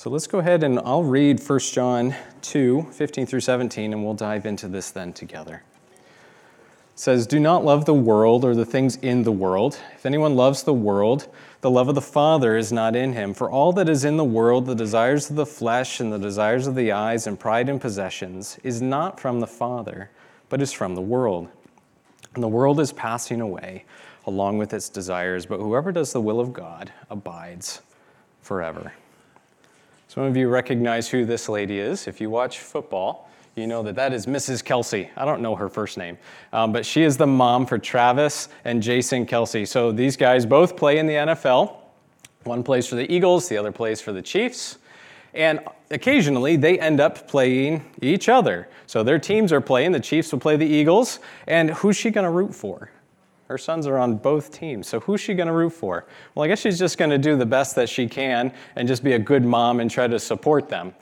So let's go ahead and I'll read 1 John 2 15 through 17, and we'll dive into this then together. It says, Do not love the world or the things in the world. If anyone loves the world, the love of the Father is not in him. For all that is in the world, the desires of the flesh and the desires of the eyes and pride in possessions, is not from the Father, but is from the world. And the world is passing away along with its desires, but whoever does the will of God abides forever. Some of you recognize who this lady is. If you watch football, you know that that is Mrs. Kelce. I don't know her first name, um, but she is the mom for Travis and Jason Kelce. So these guys both play in the NFL. One plays for the Eagles, the other plays for the Chiefs. And occasionally they end up playing each other. So their teams are playing, the Chiefs will play the Eagles, and who's she going to root for? Her sons are on both teams. So who's she going to root for? Well, I guess she's just going to do the best that she can and just be a good mom and try to support them.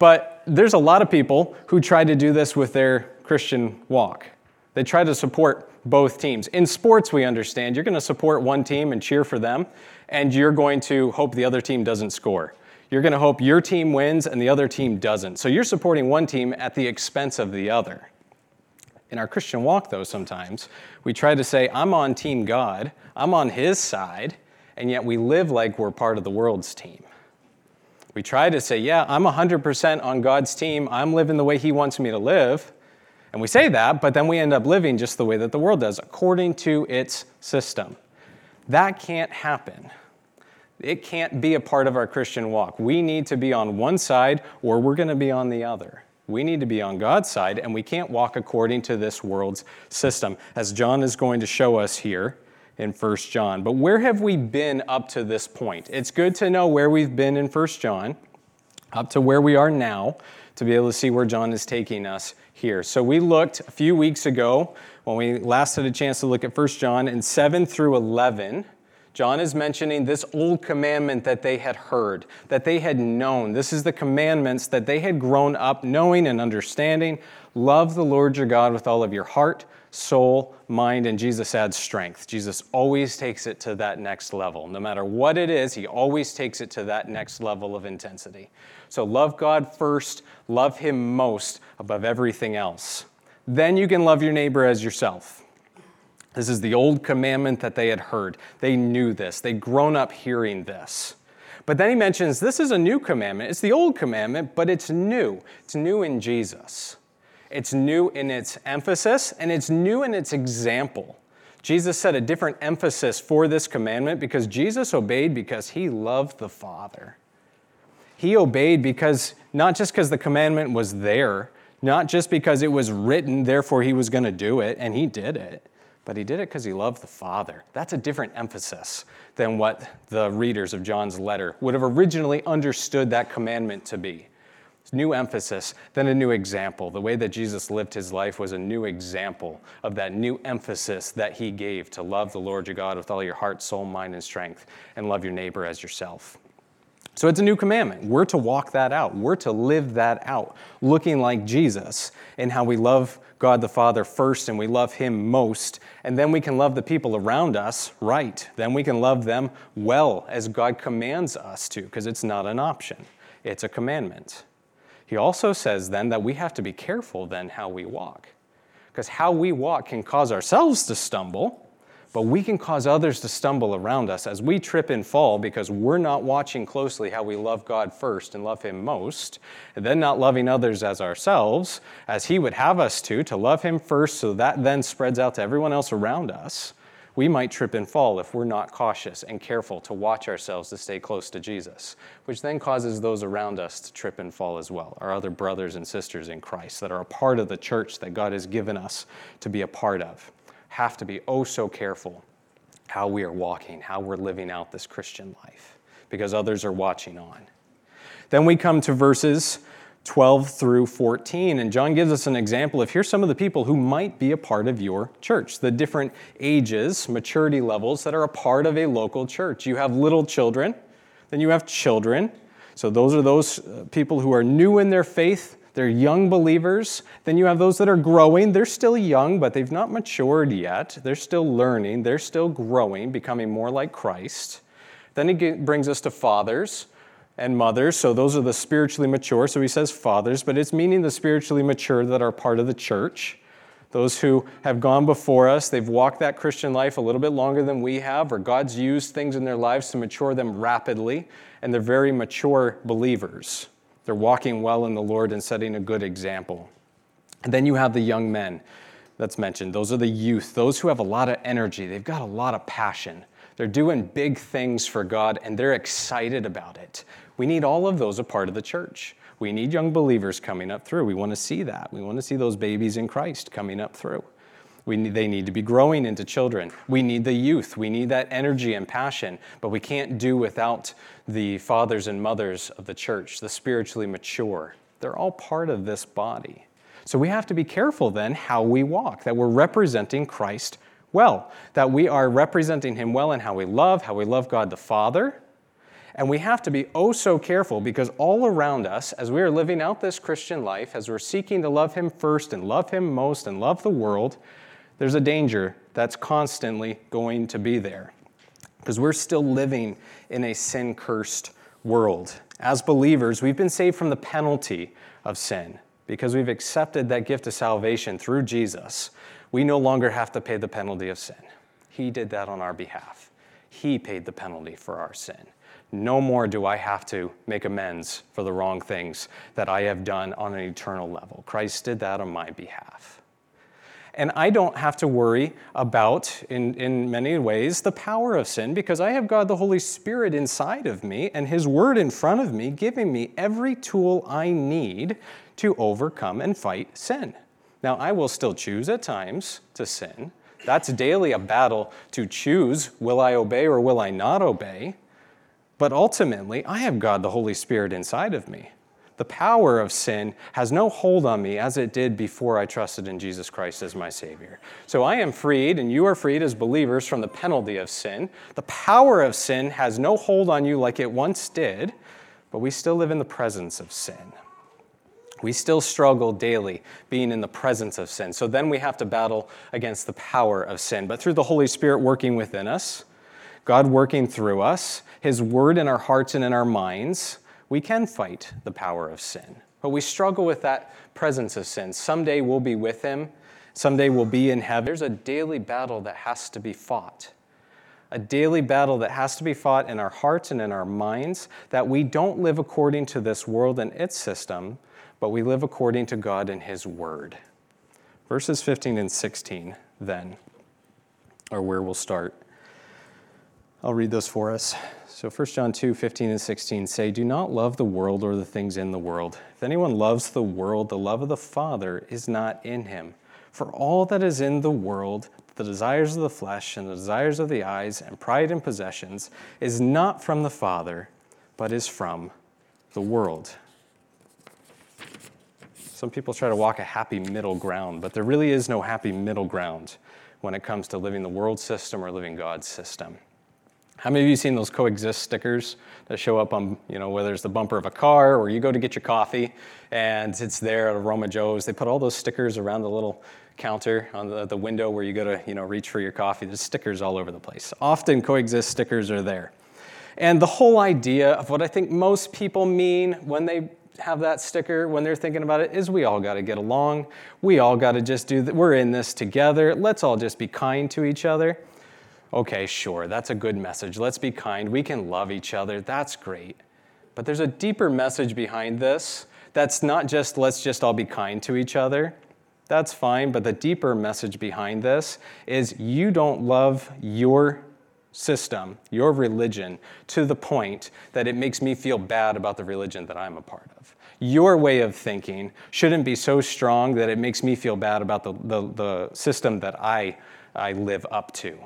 But there's a lot of people who try to do this with their Christian walk. They try to support both teams. In sports, we understand you're going to support one team and cheer for them, and you're going to hope the other team doesn't score. You're going to hope your team wins and the other team doesn't. So you're supporting one team at the expense of the other. In our Christian walk, though, sometimes we try to say, I'm on Team God, I'm on His side, and yet we live like we're part of the world's team. We try to say, Yeah, I'm 100% on God's team, I'm living the way He wants me to live. And we say that, but then we end up living just the way that the world does, according to its system. That can't happen. It can't be a part of our Christian walk. We need to be on one side or we're going to be on the other. We need to be on God's side, and we can't walk according to this world's system, as John is going to show us here in 1 John. But where have we been up to this point? It's good to know where we've been in 1 John, up to where we are now, to be able to see where John is taking us here. So we looked a few weeks ago when we last had a chance to look at 1 John in 7 through 11 John is mentioning this old commandment that they had heard, that they had known. This is the commandments that they had grown up knowing and understanding. Love the Lord your God with all of your heart, soul, mind, and Jesus adds strength. Jesus always takes it to that next level. No matter what it is, he always takes it to that next level of intensity. So love God first, love him most above everything else. Then you can love your neighbor as yourself. This is the old commandment that they had heard. They knew this, they'd grown up hearing this. But then he mentions this is a new commandment. It's the old commandment, but it's new. It's new in Jesus. It's new in its emphasis, and it's new in its example. Jesus set a different emphasis for this commandment because Jesus obeyed because he loved the Father. He obeyed because, not just because the commandment was there, not just because it was written, therefore he was going to do it, and he did it but he did it because he loved the Father. That's a different emphasis than what the readers of John's letter would have originally understood that commandment to be. It's New emphasis, then a new example. The way that Jesus lived his life was a new example of that new emphasis that he gave to love the Lord your God with all your heart, soul, mind, and strength, and love your neighbor as yourself. So it's a new commandment. We're to walk that out. We're to live that out, looking like Jesus in how we love God the Father first and we love Him most, and then we can love the people around us right. Then we can love them well as God commands us to, because it's not an option, it's a commandment. He also says then that we have to be careful then how we walk, because how we walk can cause ourselves to stumble but we can cause others to stumble around us as we trip and fall because we're not watching closely how we love God first and love Him most, and then not loving others as ourselves, as He would have us to, to love Him first so that then spreads out to everyone else around us. We might trip and fall if we're not cautious and careful to watch ourselves to stay close to Jesus, which then causes those around us to trip and fall as well, our other brothers and sisters in Christ that are a part of the church that God has given us to be a part of have to be oh so careful how we are walking, how we're living out this Christian life, because others are watching on. Then we come to verses 12 through 14, and John gives us an example of here's some of the people who might be a part of your church, the different ages, maturity levels that are a part of a local church. You have little children, then you have children. So those are those uh, people who are new in their faith they're young believers. Then you have those that are growing. They're still young, but they've not matured yet. They're still learning. They're still growing, becoming more like Christ. Then he brings us to fathers. and mothers. So those are the spiritually mature. So he says fathers, but it's meaning the spiritually mature that are part of the church. Those who have gone before us, they've walked that Christian life a little bit longer than we have, or God's used things in their lives to mature them rapidly, and they're very mature believers. They're walking well in the Lord and setting a good example. And then you have the young men that's mentioned. Those are the youth, those who have a lot of energy, they've got a lot of passion. They're doing big things for God and they're excited about it. We need all of those a part of the church. We need young believers coming up through. We want to see that. We want to see those babies in Christ coming up through. Need, they need to be growing into children. We need the youth. We need that energy and passion, but we can't do without the fathers and mothers of the church, the spiritually mature. They're all part of this body. So we have to be careful then how we walk, that we're representing Christ well, that we are representing him well in how we love, how we love God the Father, and we have to be oh so careful because all around us, as we are living out this Christian life, as we're seeking to love Him first and love Him most and love the world, there's a danger that's constantly going to be there because we're still living in a sin cursed world. As believers, we've been saved from the penalty of sin because we've accepted that gift of salvation through Jesus. We no longer have to pay the penalty of sin. He did that on our behalf. He paid the penalty for our sin. No more do I have to make amends for the wrong things that I have done on an eternal level. Christ did that on my behalf. And I don't have to worry about, in, in many ways, the power of sin because I have God the Holy Spirit inside of me and His Word in front of me, giving me every tool I need to overcome and fight sin. Now, I will still choose at times to sin. That's daily a battle to choose will I obey or will I not obey? But ultimately, I have God the Holy Spirit inside of me. The power of sin has no hold on me as it did before I trusted in Jesus Christ as my Savior. So I am freed, and you are freed as believers from the penalty of sin. The power of sin has no hold on you like it once did, but we still live in the presence of sin. We still struggle daily being in the presence of sin. So then we have to battle against the power of sin. But through the Holy Spirit working within us, God working through us, His word in our hearts and in our minds, we can fight the power of sin. But we struggle with that presence of sin. Someday we'll be with Him, someday we'll be in heaven. There's a daily battle that has to be fought. A daily battle that has to be fought in our hearts and in our minds, that we don't live according to this world and its system, but we live according to God and His Word. Verses 15 and 16, then, are where we'll start. I'll read those for us. So 1 John 2 15 and 16 say, Do not love the world or the things in the world. If anyone loves the world, the love of the Father is not in him. For all that is in the world, the desires of the flesh and the desires of the eyes and pride in possessions, is not from the Father, but is from the world. Some people try to walk a happy middle ground, but there really is no happy middle ground when it comes to living the world system or living God's system. How many of you seen those coexist stickers that show up on, you know, whether it's the bumper of a car or you go to get your coffee and it's there at Aroma Joe's. They put all those stickers around the little counter on the, the window where you go to, you know, reach for your coffee. There's stickers all over the place. Often coexist stickers are there. And the whole idea of what I think most people mean when they have that sticker when they're thinking about it is we all got to get along. We all got to just do that. We're in this together. Let's all just be kind to each other okay, sure, that's a good message. Let's be kind. We can love each other. That's great. But there's a deeper message behind this that's not just let's just all be kind to each other. That's fine. But the deeper message behind this is you don't love your system, your religion, to the point that it makes me feel bad about the religion that I'm a part of. Your way of thinking shouldn't be so strong that it makes me feel bad about the, the, the system that I, I live up to.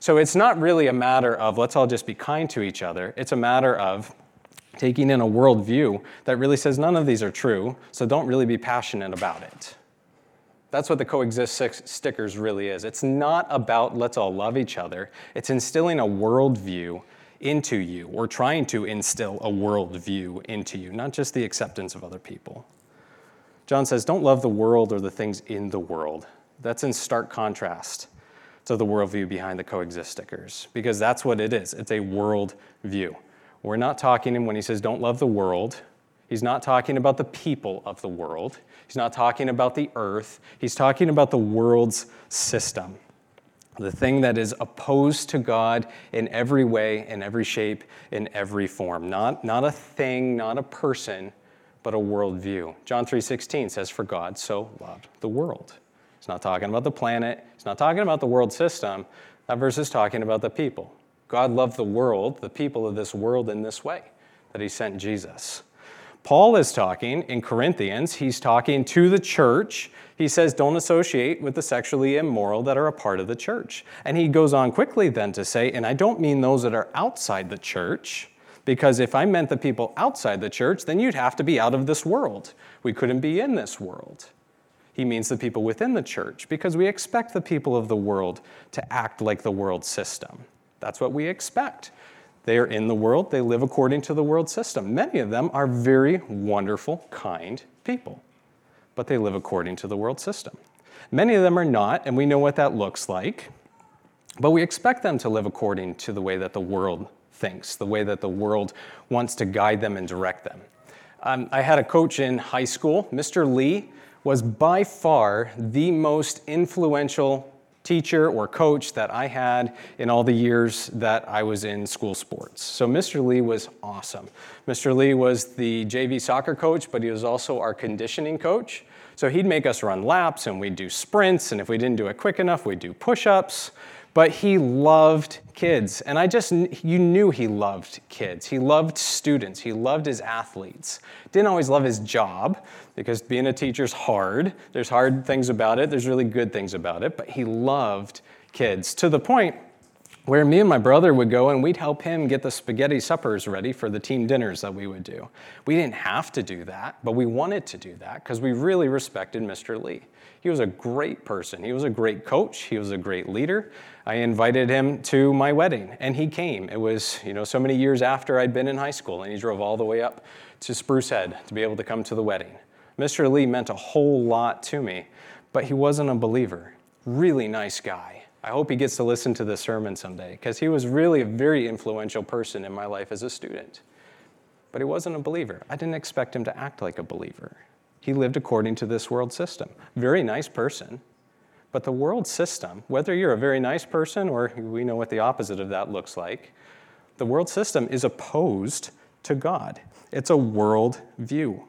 So it's not really a matter of let's all just be kind to each other. It's a matter of taking in a worldview that really says none of these are true, so don't really be passionate about it. That's what the coexist stickers really is. It's not about let's all love each other, it's instilling a worldview into you, or trying to instill a worldview into you, not just the acceptance of other people. John says, Don't love the world or the things in the world. That's in stark contrast to the worldview behind the coexist stickers, because that's what it is. It's a world view. We're not talking, when he says don't love the world, he's not talking about the people of the world. He's not talking about the earth. He's talking about the world's system, the thing that is opposed to God in every way, in every shape, in every form. Not, not a thing, not a person, but a worldview. John 3:16 says, "For God so loved the world." He's not talking about the planet. He's not talking about the world system. That verse is talking about the people. God loved the world, the people of this world, in this way that he sent Jesus. Paul is talking in Corinthians, he's talking to the church. He says, Don't associate with the sexually immoral that are a part of the church. And he goes on quickly then to say, And I don't mean those that are outside the church, because if I meant the people outside the church, then you'd have to be out of this world. We couldn't be in this world. He means the people within the church, because we expect the people of the world to act like the world system. That's what we expect. They are in the world, they live according to the world system. Many of them are very wonderful, kind people, but they live according to the world system. Many of them are not, and we know what that looks like, but we expect them to live according to the way that the world thinks, the way that the world wants to guide them and direct them. Um, I had a coach in high school, Mr. Lee was by far the most influential teacher or coach that I had in all the years that I was in school sports. So Mr. Lee was awesome. Mr. Lee was the JV soccer coach, but he was also our conditioning coach. So he'd make us run laps and we'd do sprints, and if we didn't do it quick enough, we'd do push ups. But he loved kids, and I just, you knew he loved kids. He loved students, he loved his athletes. Didn't always love his job, because being a teacher's hard. There's hard things about it, there's really good things about it, but he loved kids to the point where me and my brother would go and we'd help him get the spaghetti suppers ready for the team dinners that we would do. We didn't have to do that, but we wanted to do that because we really respected Mr. Lee. He was a great person. He was a great coach. He was a great leader. I invited him to my wedding and he came. It was, you know, so many years after I'd been in high school and he drove all the way up to Spruce Head to be able to come to the wedding. Mr. Lee meant a whole lot to me, but he wasn't a believer. Really nice guy. I hope he gets to listen to this sermon someday because he was really a very influential person in my life as a student. But he wasn't a believer. I didn't expect him to act like a believer. He lived according to this world system. Very nice person. But the world system, whether you're a very nice person or we know what the opposite of that looks like, the world system is opposed to God. It's a world view.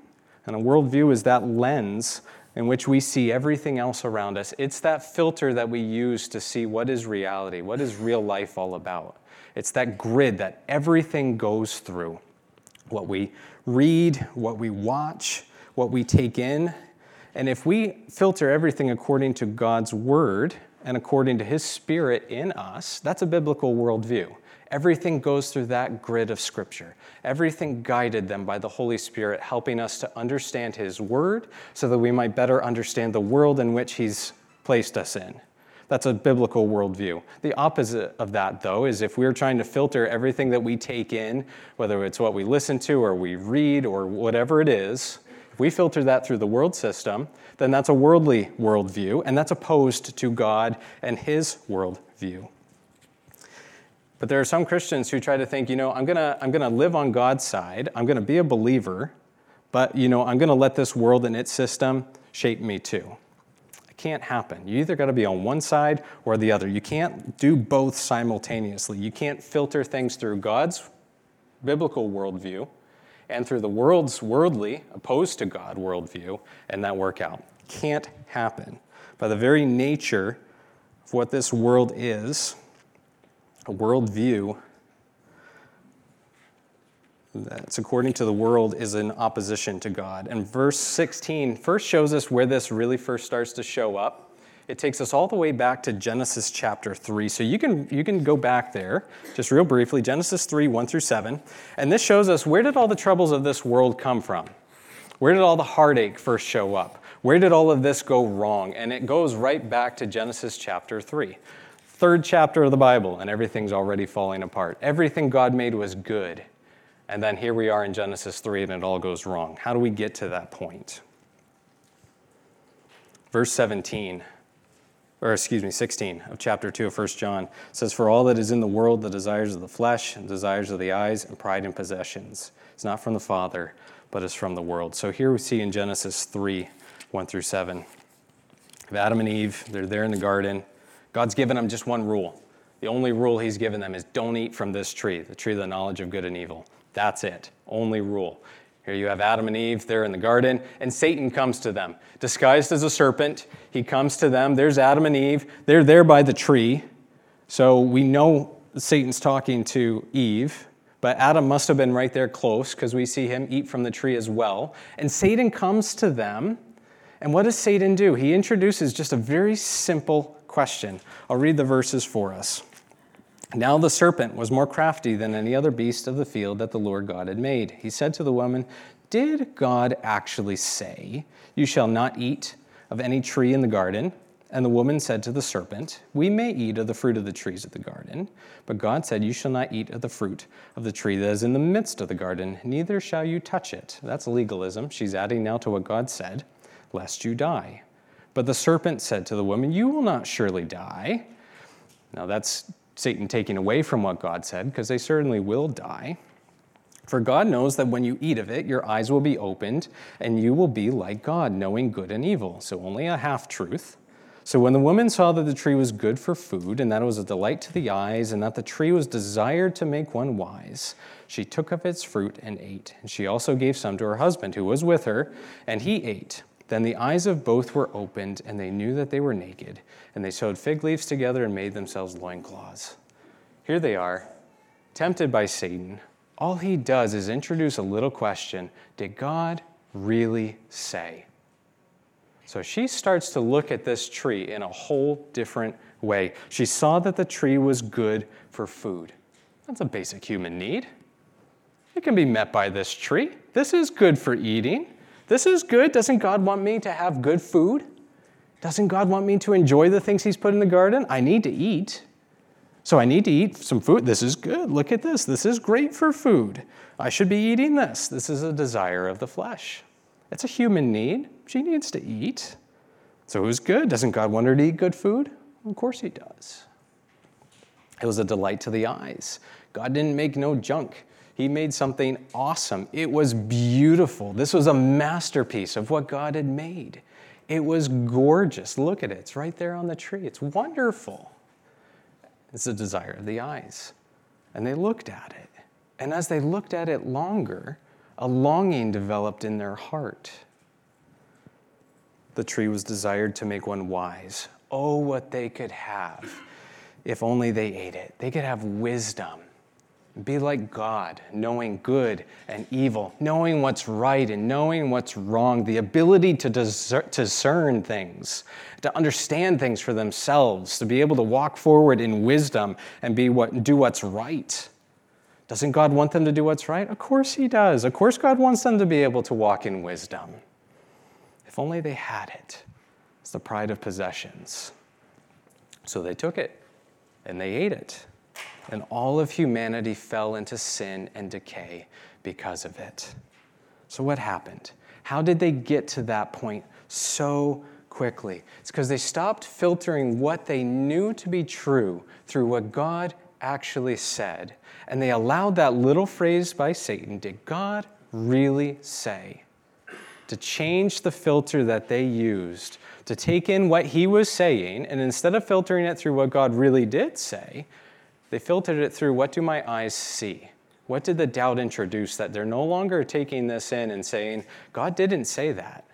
And a worldview is that lens in which we see everything else around us. It's that filter that we use to see what is reality, what is real life all about. It's that grid that everything goes through. What we read, what we watch, what we take in. And if we filter everything according to God's word and according to his spirit in us, that's a biblical worldview. Everything goes through that grid of Scripture. Everything guided them by the Holy Spirit, helping us to understand His Word so that we might better understand the world in which He's placed us in. That's a biblical worldview. The opposite of that, though, is if we're trying to filter everything that we take in, whether it's what we listen to or we read or whatever it is, if we filter that through the world system, then that's a worldly worldview, and that's opposed to God and His worldview. But there are some Christians who try to think, you know, I'm going to I'm going to live on God's side. I'm going to be a believer, but you know, I'm going to let this world and its system shape me too. It can't happen. You either got to be on one side or the other. You can't do both simultaneously. You can't filter things through God's biblical worldview and through the world's worldly, opposed to God worldview, and that work out. Can't happen. By the very nature of what this world is, a worldview that's according to the world is in opposition to God. And verse 16 first shows us where this really first starts to show up. It takes us all the way back to Genesis chapter 3. So you can, you can go back there, just real briefly, Genesis 3, 1 through 7. And this shows us where did all the troubles of this world come from? Where did all the heartache first show up? Where did all of this go wrong? And it goes right back to Genesis chapter 3 third chapter of the Bible, and everything's already falling apart. Everything God made was good. And then here we are in Genesis 3, and it all goes wrong. How do we get to that point? Verse 17 or excuse me, 16 of chapter 2 of 1 John says, For all that is in the world, the desires of the flesh, and desires of the eyes, and pride in possessions, it's not from the Father, but is from the world. So here we see in Genesis 3 1 through 7. Of Adam and Eve, they're there in the garden. God's given them just one rule. The only rule He's given them is don't eat from this tree, the tree of the knowledge of good and evil. That's it. Only rule. Here you have Adam and Eve, they're in the garden, and Satan comes to them. Disguised as a serpent, he comes to them. There's Adam and Eve, they're there by the tree. So we know Satan's talking to Eve, but Adam must have been right there close because we see him eat from the tree as well. And Satan comes to them, and what does Satan do? He introduces just a very simple question. I'll read the verses for us. Now the serpent was more crafty than any other beast of the field that the Lord God had made. He said to the woman, Did God actually say, You shall not eat of any tree in the garden? And the woman said to the serpent, We may eat of the fruit of the trees of the garden, but God said, You shall not eat of the fruit of the tree that is in the midst of the garden, neither shall you touch it. That's legalism. She's adding now to what God said, lest you die. But the serpent said to the woman, You will not surely die. Now that's Satan taking away from what God said, because they certainly will die. For God knows that when you eat of it, your eyes will be opened, and you will be like God, knowing good and evil. So, only a half truth. So, when the woman saw that the tree was good for food, and that it was a delight to the eyes, and that the tree was desired to make one wise, she took of its fruit and ate. And she also gave some to her husband, who was with her, and he ate. Then the eyes of both were opened, and they knew that they were naked, and they sewed fig leaves together and made themselves loincloths. Here they are, tempted by Satan. All he does is introduce a little question Did God really say? So she starts to look at this tree in a whole different way. She saw that the tree was good for food. That's a basic human need. It can be met by this tree. This is good for eating. This is good. Doesn't God want me to have good food? Doesn't God want me to enjoy the things He's put in the garden? I need to eat. So I need to eat some food. This is good. Look at this. This is great for food. I should be eating this. This is a desire of the flesh. It's a human need. She needs to eat. So it was good. Doesn't God want her to eat good food? Of course He does. It was a delight to the eyes. God didn't make no junk. He made something awesome. It was beautiful. This was a masterpiece of what God had made. It was gorgeous. Look at it. It's right there on the tree. It's wonderful. It's the desire of the eyes. And they looked at it. And as they looked at it longer, a longing developed in their heart. The tree was desired to make one wise. Oh, what they could have if only they ate it. They could have wisdom be like God, knowing good and evil, knowing what's right and knowing what's wrong, the ability to discern things, to understand things for themselves, to be able to walk forward in wisdom and be what, do what's right. Doesn't God want them to do what's right? Of course He does. Of course, God wants them to be able to walk in wisdom. If only they had it. It's the pride of possessions. So they took it and they ate it and all of humanity fell into sin and decay because of it. So, what happened? How did they get to that point so quickly? It's because they stopped filtering what they knew to be true through what God actually said, and they allowed that little phrase by Satan, Did God really say? to change the filter that they used to take in what he was saying, and instead of filtering it through what God really did say, they filtered it through what do my eyes see? What did the doubt introduce that they're no longer taking this in and saying, God didn't say that?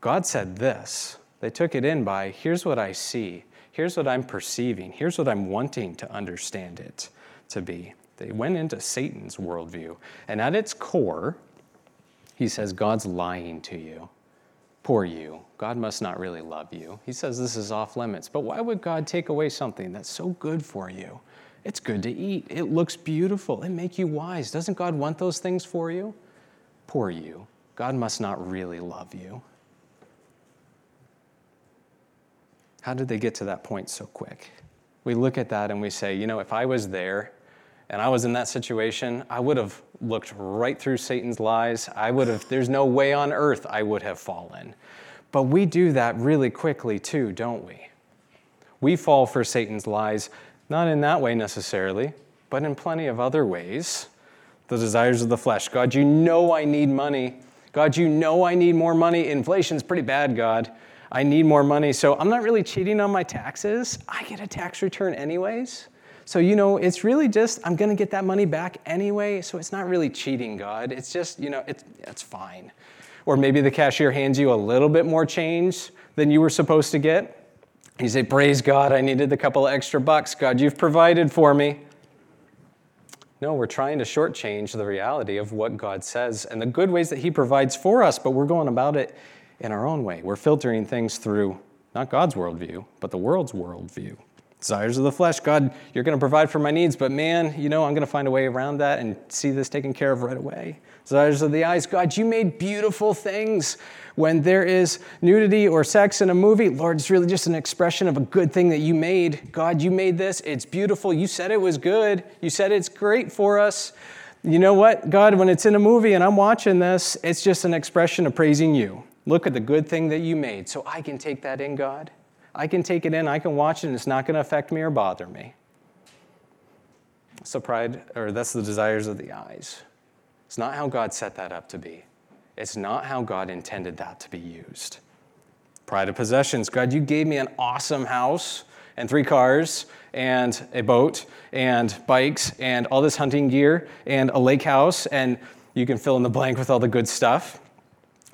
God said this. They took it in by, here's what I see, here's what I'm perceiving, here's what I'm wanting to understand it to be. They went into Satan's worldview. And at its core, he says, God's lying to you. Poor you. God must not really love you. He says this is off limits. But why would God take away something that's so good for you? It's good to eat. It looks beautiful. It make you wise. Doesn't God want those things for you? Poor you. God must not really love you. How did they get to that point so quick? We look at that and we say, you know, if I was there and I was in that situation, I would have looked right through Satan's lies. I would have, there's no way on earth I would have fallen. But we do that really quickly too, don't we? We fall for Satan's lies, not in that way necessarily, but in plenty of other ways. The desires of the flesh. God, you know I need money. God, you know I need more money. Inflation's pretty bad, God. I need more money. So I'm not really cheating on my taxes. I get a tax return anyways. So, you know, it's really just, I'm going to get that money back anyway. So it's not really cheating, God. It's just, you know, it's, it's fine. Or maybe the cashier hands you a little bit more change than you were supposed to get. You say, Praise God, I needed a couple of extra bucks. God, you've provided for me. No, we're trying to shortchange the reality of what God says and the good ways that He provides for us, but we're going about it in our own way. We're filtering things through not God's worldview, but the world's worldview. Desires of the flesh, God, you're going to provide for my needs, but man, you know, I'm going to find a way around that and see this taken care of right away. Desires of the eyes, God, you made beautiful things. When there is nudity or sex in a movie, Lord, it's really just an expression of a good thing that you made. God, you made this. It's beautiful. You said it was good. You said it's great for us. You know what, God, when it's in a movie and I'm watching this, it's just an expression of praising you. Look at the good thing that you made. So I can take that in, God. I can take it in, I can watch it, and it's not going to affect me or bother me. So, pride, or that's the desires of the eyes. It's not how God set that up to be, it's not how God intended that to be used. Pride of possessions. God, you gave me an awesome house and three cars and a boat and bikes and all this hunting gear and a lake house, and you can fill in the blank with all the good stuff.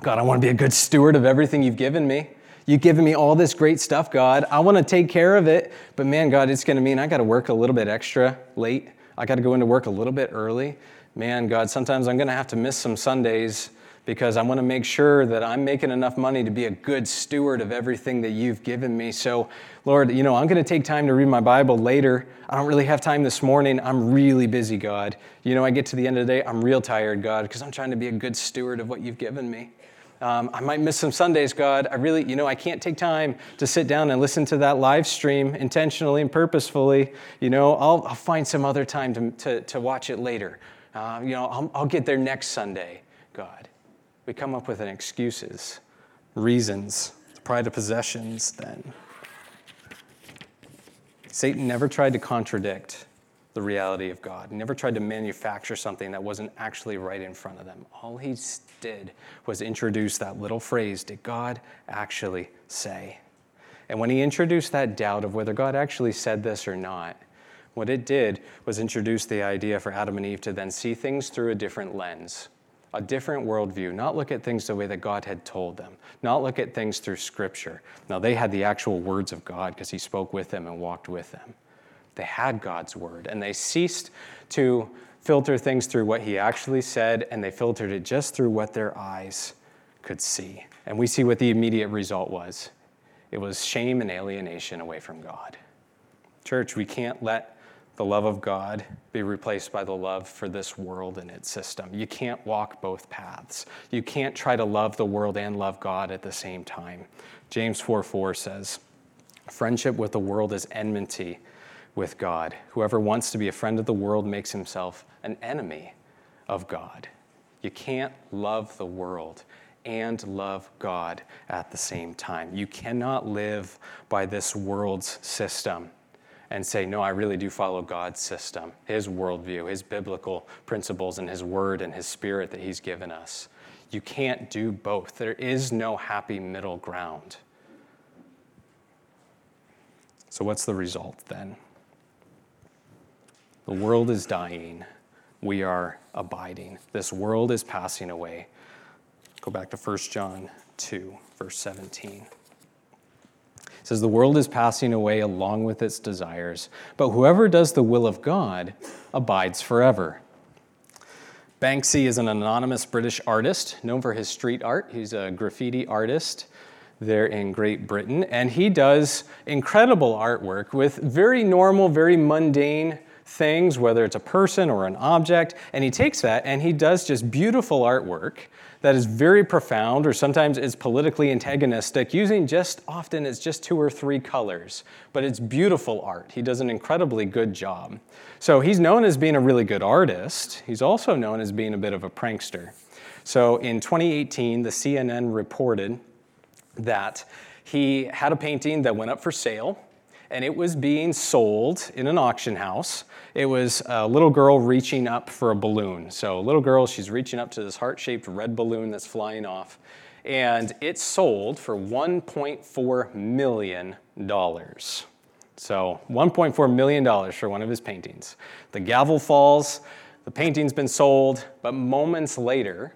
God, I want to be a good steward of everything you've given me. You've given me all this great stuff, God. I want to take care of it. But man, God, it's going to mean I got to work a little bit extra late. I got to go into work a little bit early. Man, God, sometimes I'm going to have to miss some Sundays because I want to make sure that I'm making enough money to be a good steward of everything that you've given me. So, Lord, you know, I'm going to take time to read my Bible later. I don't really have time this morning. I'm really busy, God. You know, I get to the end of the day, I'm real tired, God, because I'm trying to be a good steward of what you've given me. Um, I might miss some Sundays, God. I really, you know, I can't take time to sit down and listen to that live stream intentionally and purposefully. You know, I'll, I'll find some other time to, to, to watch it later. Uh, you know, I'll, I'll get there next Sunday, God. We come up with an excuses, reasons, pride of possessions then. Satan never tried to contradict the reality of God. He never tried to manufacture something that wasn't actually right in front of them. All he did was introduce that little phrase Did God actually say? And when he introduced that doubt of whether God actually said this or not, what it did was introduce the idea for Adam and Eve to then see things through a different lens, a different worldview, not look at things the way that God had told them, not look at things through Scripture. Now, they had the actual words of God because He spoke with them and walked with them. They had God's word, and they ceased to filter things through what he actually said, and they filtered it just through what their eyes could see. And we see what the immediate result was it was shame and alienation away from God. Church, we can't let the love of God be replaced by the love for this world and its system. You can't walk both paths. You can't try to love the world and love God at the same time. James 4 4 says, Friendship with the world is enmity with God. Whoever wants to be a friend of the world makes himself an enemy of God. You can't love the world and love God at the same time. You cannot live by this world's system and say, No, I really do follow God's system, His worldview, His biblical principles, and His word and His spirit that He's given us. You can't do both. There is no happy middle ground. So, what's the result then? The world is dying. We are abiding. This world is passing away. Go back to 1 John 2, verse 17. It says, The world is passing away along with its desires, but whoever does the will of God abides forever. Banksy is an anonymous British artist known for his street art. He's a graffiti artist there in Great Britain, and he does incredible artwork with very normal, very mundane things, whether it's a person or an object, and he takes that and he does just beautiful artwork that is very profound or sometimes is politically antagonistic, using just often it's just two or three colors, but it's beautiful art. He does an incredibly good job. So he's known as being a really good artist. He's also known as being a bit of a prankster. So in 2018, the CNN reported that he had a painting that went up for sale and it was being sold in an auction house. It was a little girl reaching up for a balloon. So, little girl, she's reaching up to this heart shaped red balloon that's flying off, and it sold for $1.4 million. So, $1.4 million for one of his paintings. The gavel falls, the painting's been sold, but moments later,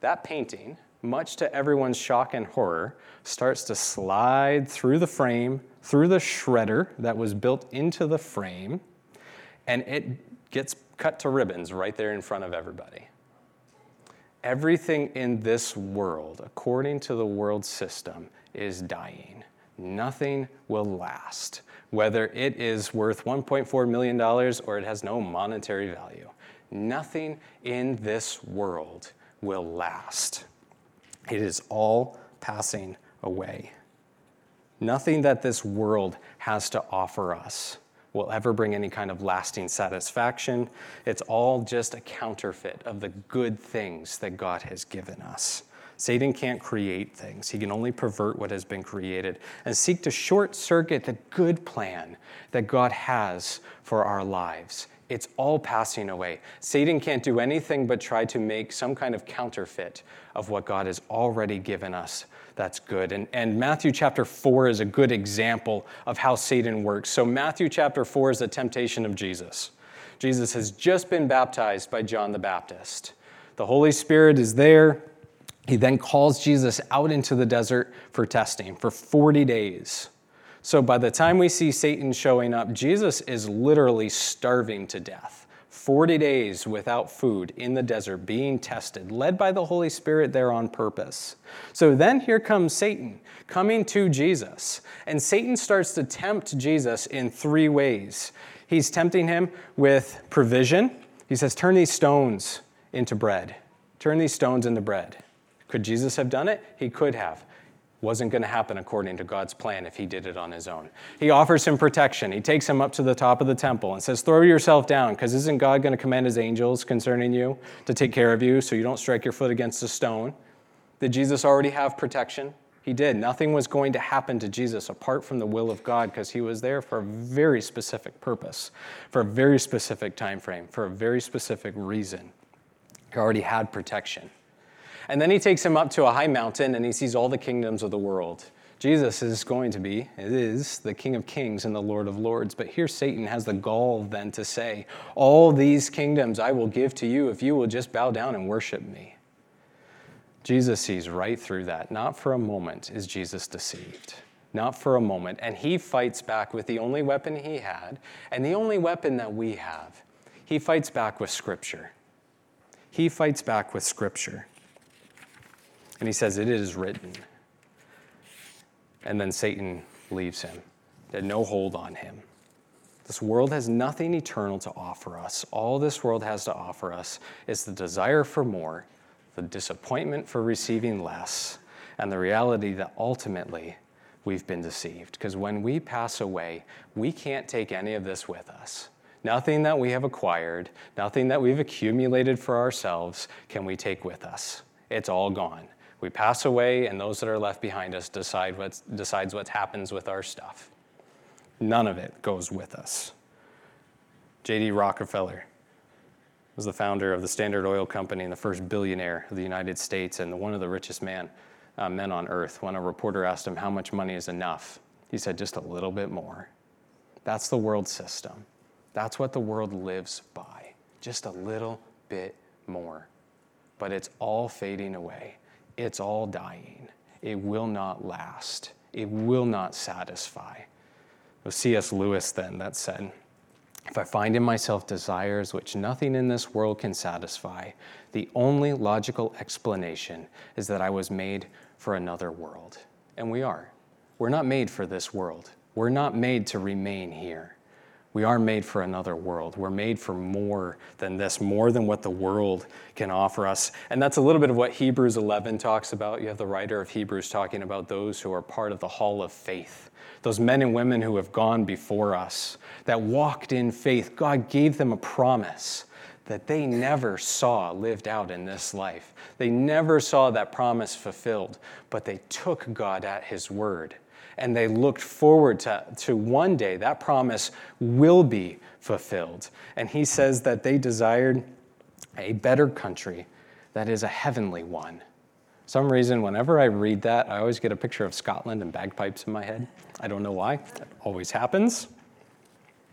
that painting, much to everyone's shock and horror, starts to slide through the frame, through the shredder that was built into the frame, and it gets cut to ribbons right there in front of everybody. Everything in this world, according to the world system, is dying. Nothing will last, whether it is worth $1.4 million or it has no monetary value. Nothing in this world will last. It is all passing away. Nothing that this world has to offer us will ever bring any kind of lasting satisfaction. It's all just a counterfeit of the good things that God has given us. Satan can't create things. He can only pervert what has been created and seek to short circuit the good plan that God has for our lives. It's all passing away. Satan can't do anything but try to make some kind of counterfeit of what God has already given us that's good. And, and Matthew chapter 4 is a good example of how Satan works. So, Matthew chapter 4 is the temptation of Jesus. Jesus has just been baptized by John the Baptist. The Holy Spirit is there. He then calls Jesus out into the desert for testing for 40 days. So by the time we see Satan showing up, Jesus is literally starving to death. 40 days without food in the desert, being tested, led by the Holy Spirit there on purpose. So then here comes Satan coming to Jesus. And Satan starts to tempt Jesus in three ways. He's tempting him with provision. He says, Turn these stones into bread. Turn these stones into bread. Could Jesus have done it? He could have wasn't going to happen according to God's plan if he did it on his own. He offers him protection. He takes him up to the top of the temple and says, Throw yourself down, because isn't God going to command his angels concerning you to take care of you so you don't strike your foot against a stone? Did Jesus already have protection? He did. Nothing was going to happen to Jesus apart from the will of God because he was there for a very specific purpose, for a very specific time frame, for a very specific reason. He already had protection. And then he takes him up to a high mountain and he sees all the kingdoms of the world. Jesus is going to be, it is, the King of Kings and the Lord of Lords. But here Satan has the gall then to say, All these kingdoms I will give to you if you will just bow down and worship me. Jesus sees right through that. Not for a moment is Jesus deceived. Not for a moment. And he fights back with the only weapon he had and the only weapon that we have. He fights back with Scripture. He fights back with Scripture. And he says, It is written. And then Satan leaves him, had no hold on him. This world has nothing eternal to offer us. All this world has to offer us is the desire for more, the disappointment for receiving less, and the reality that ultimately we've been deceived. Because when we pass away, we can't take any of this with us. Nothing that we have acquired, nothing that we've accumulated for ourselves can we take with us. It's all gone. We pass away, and those that are left behind us decide what decides what happens with our stuff. None of it goes with us. J.D. Rockefeller was the founder of the Standard Oil Company and the first billionaire of the United States and one of the richest man, uh, men on earth. When a reporter asked him how much money is enough, he said, just a little bit more. That's the world system. That's what the world lives by. Just a little bit more. But it's all fading away it's all dying. It will not last. It will not satisfy. It was C.S. Lewis then that said, If I find in myself desires which nothing in this world can satisfy, the only logical explanation is that I was made for another world. And we are. We're not made for this world. We're not made to remain here. We are made for another world. We're made for more than this, more than what the world can offer us. And that's a little bit of what Hebrews 11 talks about. You have the writer of Hebrews talking about those who are part of the hall of faith, those men and women who have gone before us, that walked in faith. God gave them a promise that they never saw lived out in this life. They never saw that promise fulfilled, but they took God at His word and they looked forward to, to one day that promise will be fulfilled. And he says that they desired a better country that is a heavenly one. Some reason, whenever I read that, I always get a picture of Scotland and bagpipes in my head. I don't know why. That always happens.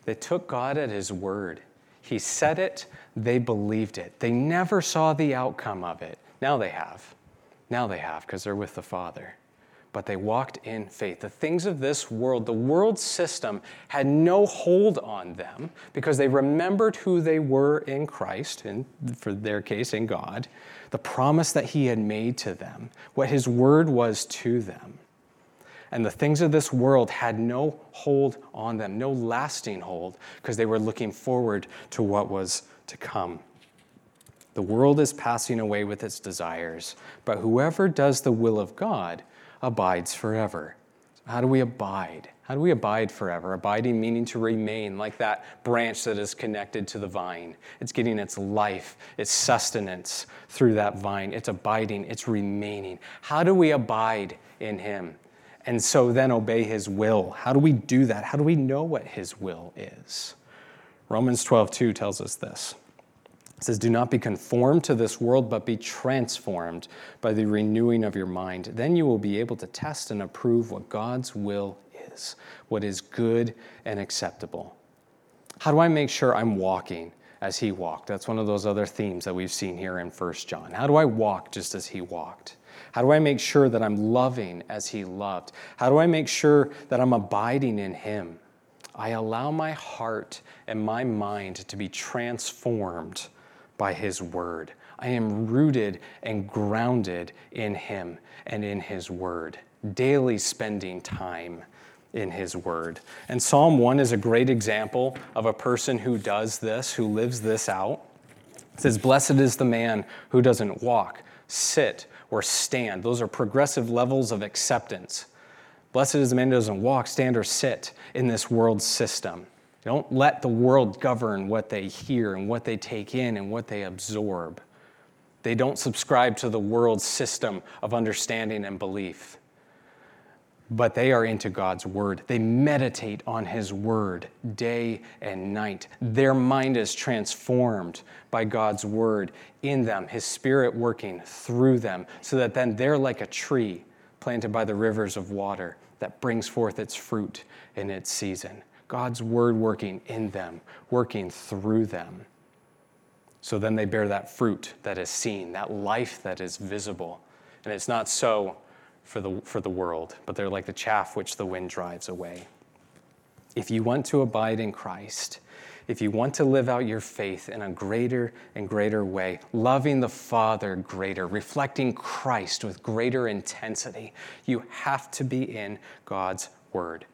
They took God at his word. He said it, they believed it. They never saw the outcome of it. Now they have. Now they have because they're with the Father. But they walked in faith. The things of this world, the world system, had no hold on them because they remembered who they were in Christ, and for their case, in God, the promise that He had made to them, what His word was to them. And the things of this world had no hold on them, no lasting hold, because they were looking forward to what was to come. The world is passing away with its desires, but whoever does the will of God abides forever. How do we abide? How do we abide forever? Abiding meaning to remain, like that branch that is connected to the vine. It's getting its life, its sustenance through that vine. It's abiding, it's remaining. How do we abide in Him? And so then obey His will. How do we do that? How do we know what His will is? Romans 12, 2 tells us this. It says, Do not be conformed to this world, but be transformed by the renewing of your mind. Then you will be able to test and approve what God's will is, what is good and acceptable. How do I make sure I'm walking as he walked? That's one of those other themes that we've seen here in 1 John. How do I walk just as he walked? How do I make sure that I'm loving as he loved? How do I make sure that I'm abiding in him? I allow my heart and my mind to be transformed by His Word. I am rooted and grounded in Him and in His Word, daily spending time in His Word. And Psalm 1 is a great example of a person who does this, who lives this out. It says, Blessed is the man who doesn't walk, sit, or stand. Those are progressive levels of acceptance. Blessed is the man who doesn't walk, stand, or sit in this world system. Don't let the world govern what they hear and what they take in and what they absorb. They don't subscribe to the world's system of understanding and belief. But they are into God's word. They meditate on his word day and night. Their mind is transformed by God's word in them, his spirit working through them, so that then they're like a tree planted by the rivers of water that brings forth its fruit in its season. God's word working in them, working through them. So then they bear that fruit that is seen, that life that is visible. And it's not so for the, for the world, but they're like the chaff which the wind drives away. If you want to abide in Christ, if you want to live out your faith in a greater and greater way, loving the Father greater, reflecting Christ with greater intensity, you have to be in God's Word.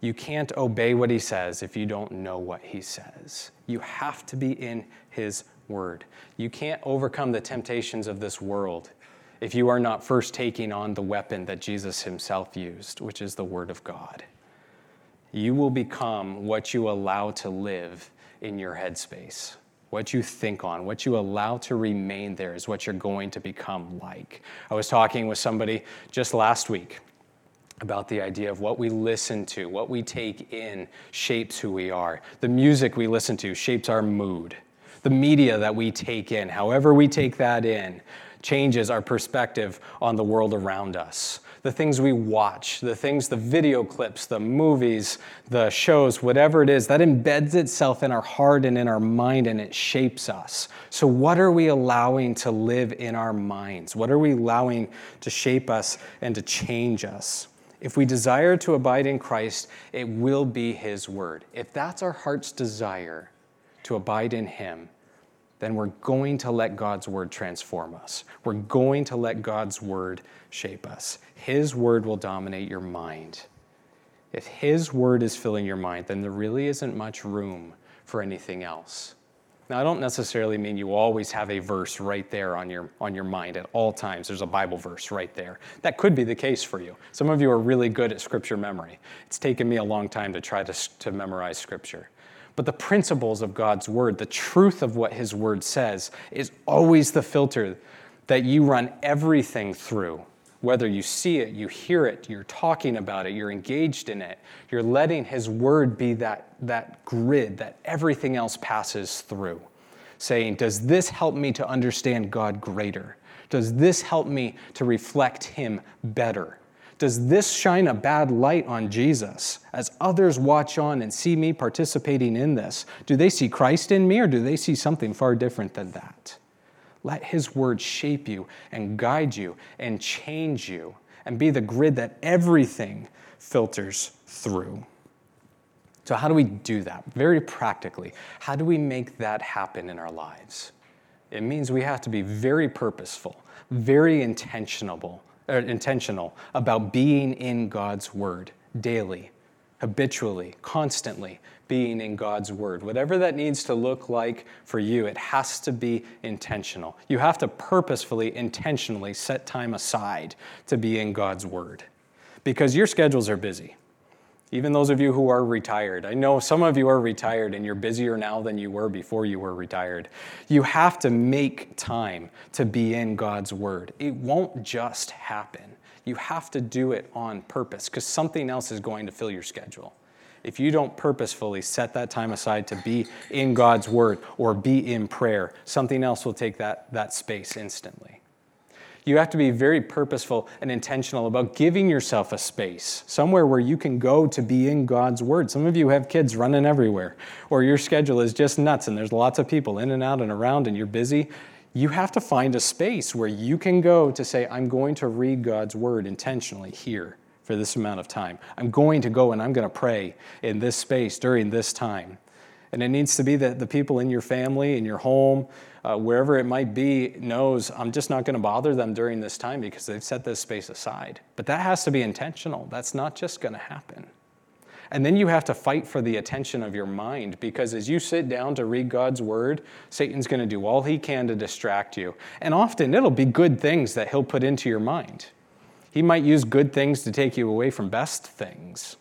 You can't obey what he says if you don't know what he says. You have to be in his word. You can't overcome the temptations of this world if you are not first taking on the weapon that Jesus himself used, which is the word of God. You will become what you allow to live in your headspace. What you think on, what you allow to remain there is what you're going to become like. I was talking with somebody just last week about the idea of what we listen to, what we take in shapes who we are. The music we listen to shapes our mood. The media that we take in, however we take that in, changes our perspective on the world around us. The things we watch, the things, the video clips, the movies, the shows, whatever it is, that embeds itself in our heart and in our mind and it shapes us. So, what are we allowing to live in our minds? What are we allowing to shape us and to change us? If we desire to abide in Christ, it will be His word. If that's our heart's desire to abide in Him, then we're going to let God's word transform us. We're going to let God's word shape us. His word will dominate your mind. If His word is filling your mind, then there really isn't much room for anything else. Now, I don't necessarily mean you always have a verse right there on your, on your mind at all times. There's a Bible verse right there. That could be the case for you. Some of you are really good at scripture memory. It's taken me a long time to try to, to memorize scripture. But the principles of God's word, the truth of what his word says, is always the filter that you run everything through Whether you see it, you hear it, you're talking about it, you're engaged in it, you're letting His Word be that, that grid that everything else passes through. Saying, Does this help me to understand God greater? Does this help me to reflect Him better? Does this shine a bad light on Jesus? As others watch on and see me participating in this, do they see Christ in me or do they see something far different than that? Let His word shape you and guide you and change you and be the grid that everything filters through. So, how do we do that? Very practically, how do we make that happen in our lives? It means we have to be very purposeful, very intentional uh, intentional about being in God's Word daily, habitually, constantly being in God's Word. Whatever that needs to look like for you, it has to be intentional. You have to purposefully, intentionally set time aside to be in God's Word because your schedules are busy. Even those of you who are retired, I know some of you are retired and you're busier now than you were before you were retired. You have to make time to be in God's Word. It won't just happen. You have to do it on purpose because something else is going to fill your schedule. If you don't purposefully set that time aside to be in God's Word or be in prayer, something else will take that, that space instantly. You have to be very purposeful and intentional about giving yourself a space, somewhere where you can go to be in God's Word. Some of you have kids running everywhere, or your schedule is just nuts and there's lots of people in and out and around and you're busy. You have to find a space where you can go to say, I'm going to read God's Word intentionally here for this amount of time. I'm going to go and I'm going to pray in this space during this time. And it needs to be that the people in your family, in your home, uh, wherever it might be, knows I'm just not going to bother them during this time because they've set this space aside. But that has to be intentional. That's not just going to happen. And then you have to fight for the attention of your mind because as you sit down to read God's word, Satan's going to do all he can to distract you. And often it'll be good things that he'll put into your mind. He might use good things to take you away from best things.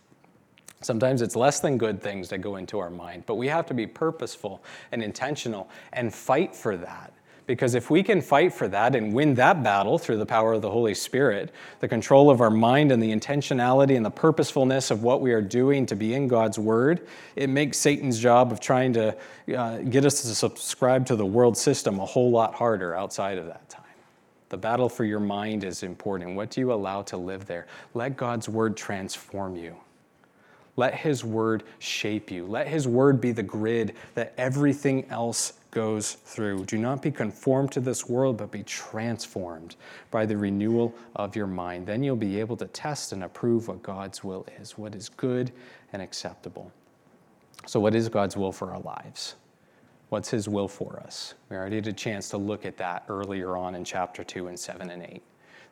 Sometimes it's less than good things that go into our mind, but we have to be purposeful and intentional and fight for that. Because if we can fight for that and win that battle through the power of the Holy Spirit, the control of our mind and the intentionality and the purposefulness of what we are doing to be in God's Word, it makes Satan's job of trying to uh, get us to subscribe to the world system a whole lot harder outside of that time. The battle for your mind is important. What do you allow to live there? Let God's Word transform you. Let His word shape you. Let His word be the grid that everything else goes through. Do not be conformed to this world, but be transformed by the renewal of your mind. Then you'll be able to test and approve what God's will is, what is good and acceptable. So, what is God's will for our lives? What's His will for us? We already had a chance to look at that earlier on in chapter 2 and 7 and 8.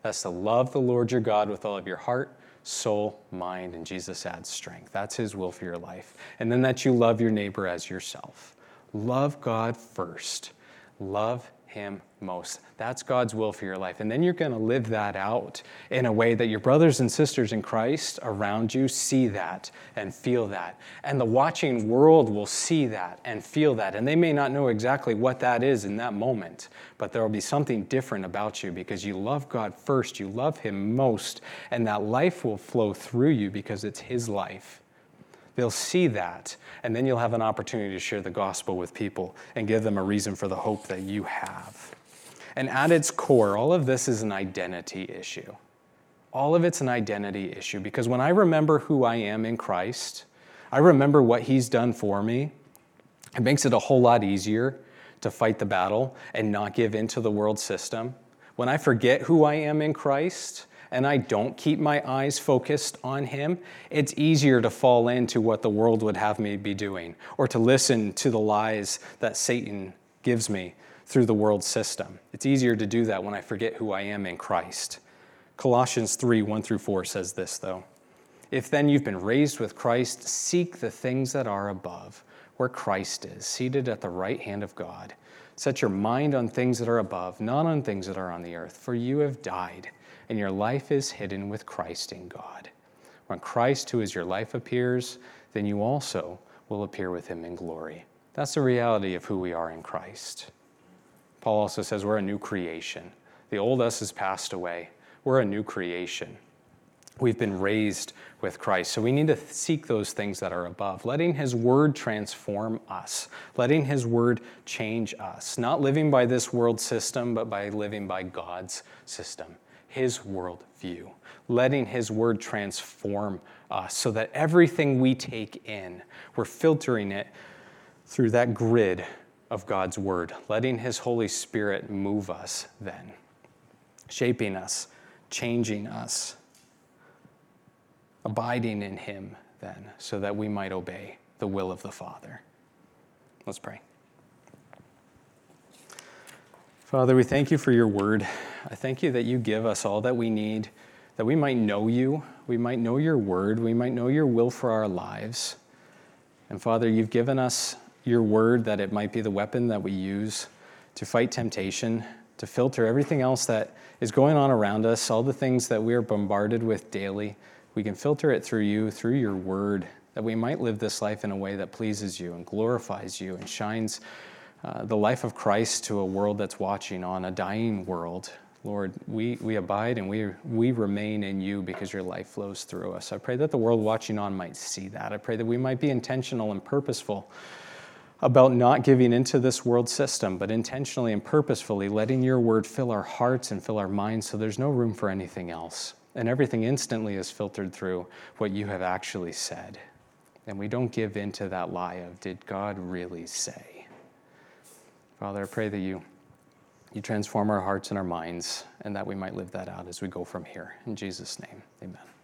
That's to love the Lord your God with all of your heart soul, mind, and Jesus adds strength. That's His will for your life. And then that you love your neighbor as yourself. Love God first. Love him most. That's God's will for your life. And then you're going to live that out in a way that your brothers and sisters in Christ around you see that and feel that. And the watching world will see that and feel that. And they may not know exactly what that is in that moment, but there will be something different about you because you love God first, you love Him most, and that life will flow through you because it's His life. They'll see that, and then you'll have an opportunity to share the gospel with people and give them a reason for the hope that you have. And at its core, all of this is an identity issue. All of it's an identity issue because when I remember who I am in Christ, I remember what He's done for me, it makes it a whole lot easier to fight the battle and not give in to the world system. When I forget who I am in Christ, and I don't keep my eyes focused on Him, it's easier to fall into what the world would have me be doing or to listen to the lies that Satan gives me through the world system. It's easier to do that when I forget who I am in Christ. Colossians 3 1 through 4 says this, though. If then you've been raised with Christ, seek the things that are above, where Christ is, seated at the right hand of God. Set your mind on things that are above, not on things that are on the earth, for you have died and your life is hidden with Christ in God. When Christ, who is your life, appears, then you also will appear with him in glory. That's the reality of who we are in Christ. Paul also says we're a new creation. The old us has passed away. we're a new creation. We've been raised with Christ. So we need to seek those things that are above, letting His Word transform us, letting His Word change us, not living by this world system, but by living by God's system, His worldview, letting His Word transform us so that everything we take in, we're filtering it through that grid of God's Word, letting His Holy Spirit move us then, shaping us, changing us abiding in Him then, so that we might obey the will of the Father. Let's pray. Father, we thank you for your word. I thank you that you give us all that we need, that we might know you, we might know your word, we might know your will for our lives. And Father, you've given us your word that it might be the weapon that we use to fight temptation, to filter everything else that is going on around us, all the things that we are bombarded with daily. We can filter it through you, through your word, that we might live this life in a way that pleases you and glorifies you and shines uh, the life of Christ to a world that's watching on, a dying world. Lord, we, we abide and we, we remain in you because your life flows through us. I pray that the world watching on might see that. I pray that we might be intentional and purposeful about not giving into this world system, but intentionally and purposefully letting your word fill our hearts and fill our minds so there's no room for anything else and everything instantly is filtered through what you have actually said. And we don't give in to that lie of, did God really say? Father, I pray that you, you transform our hearts and our minds and that we might live that out as we go from here. In Jesus' name, amen.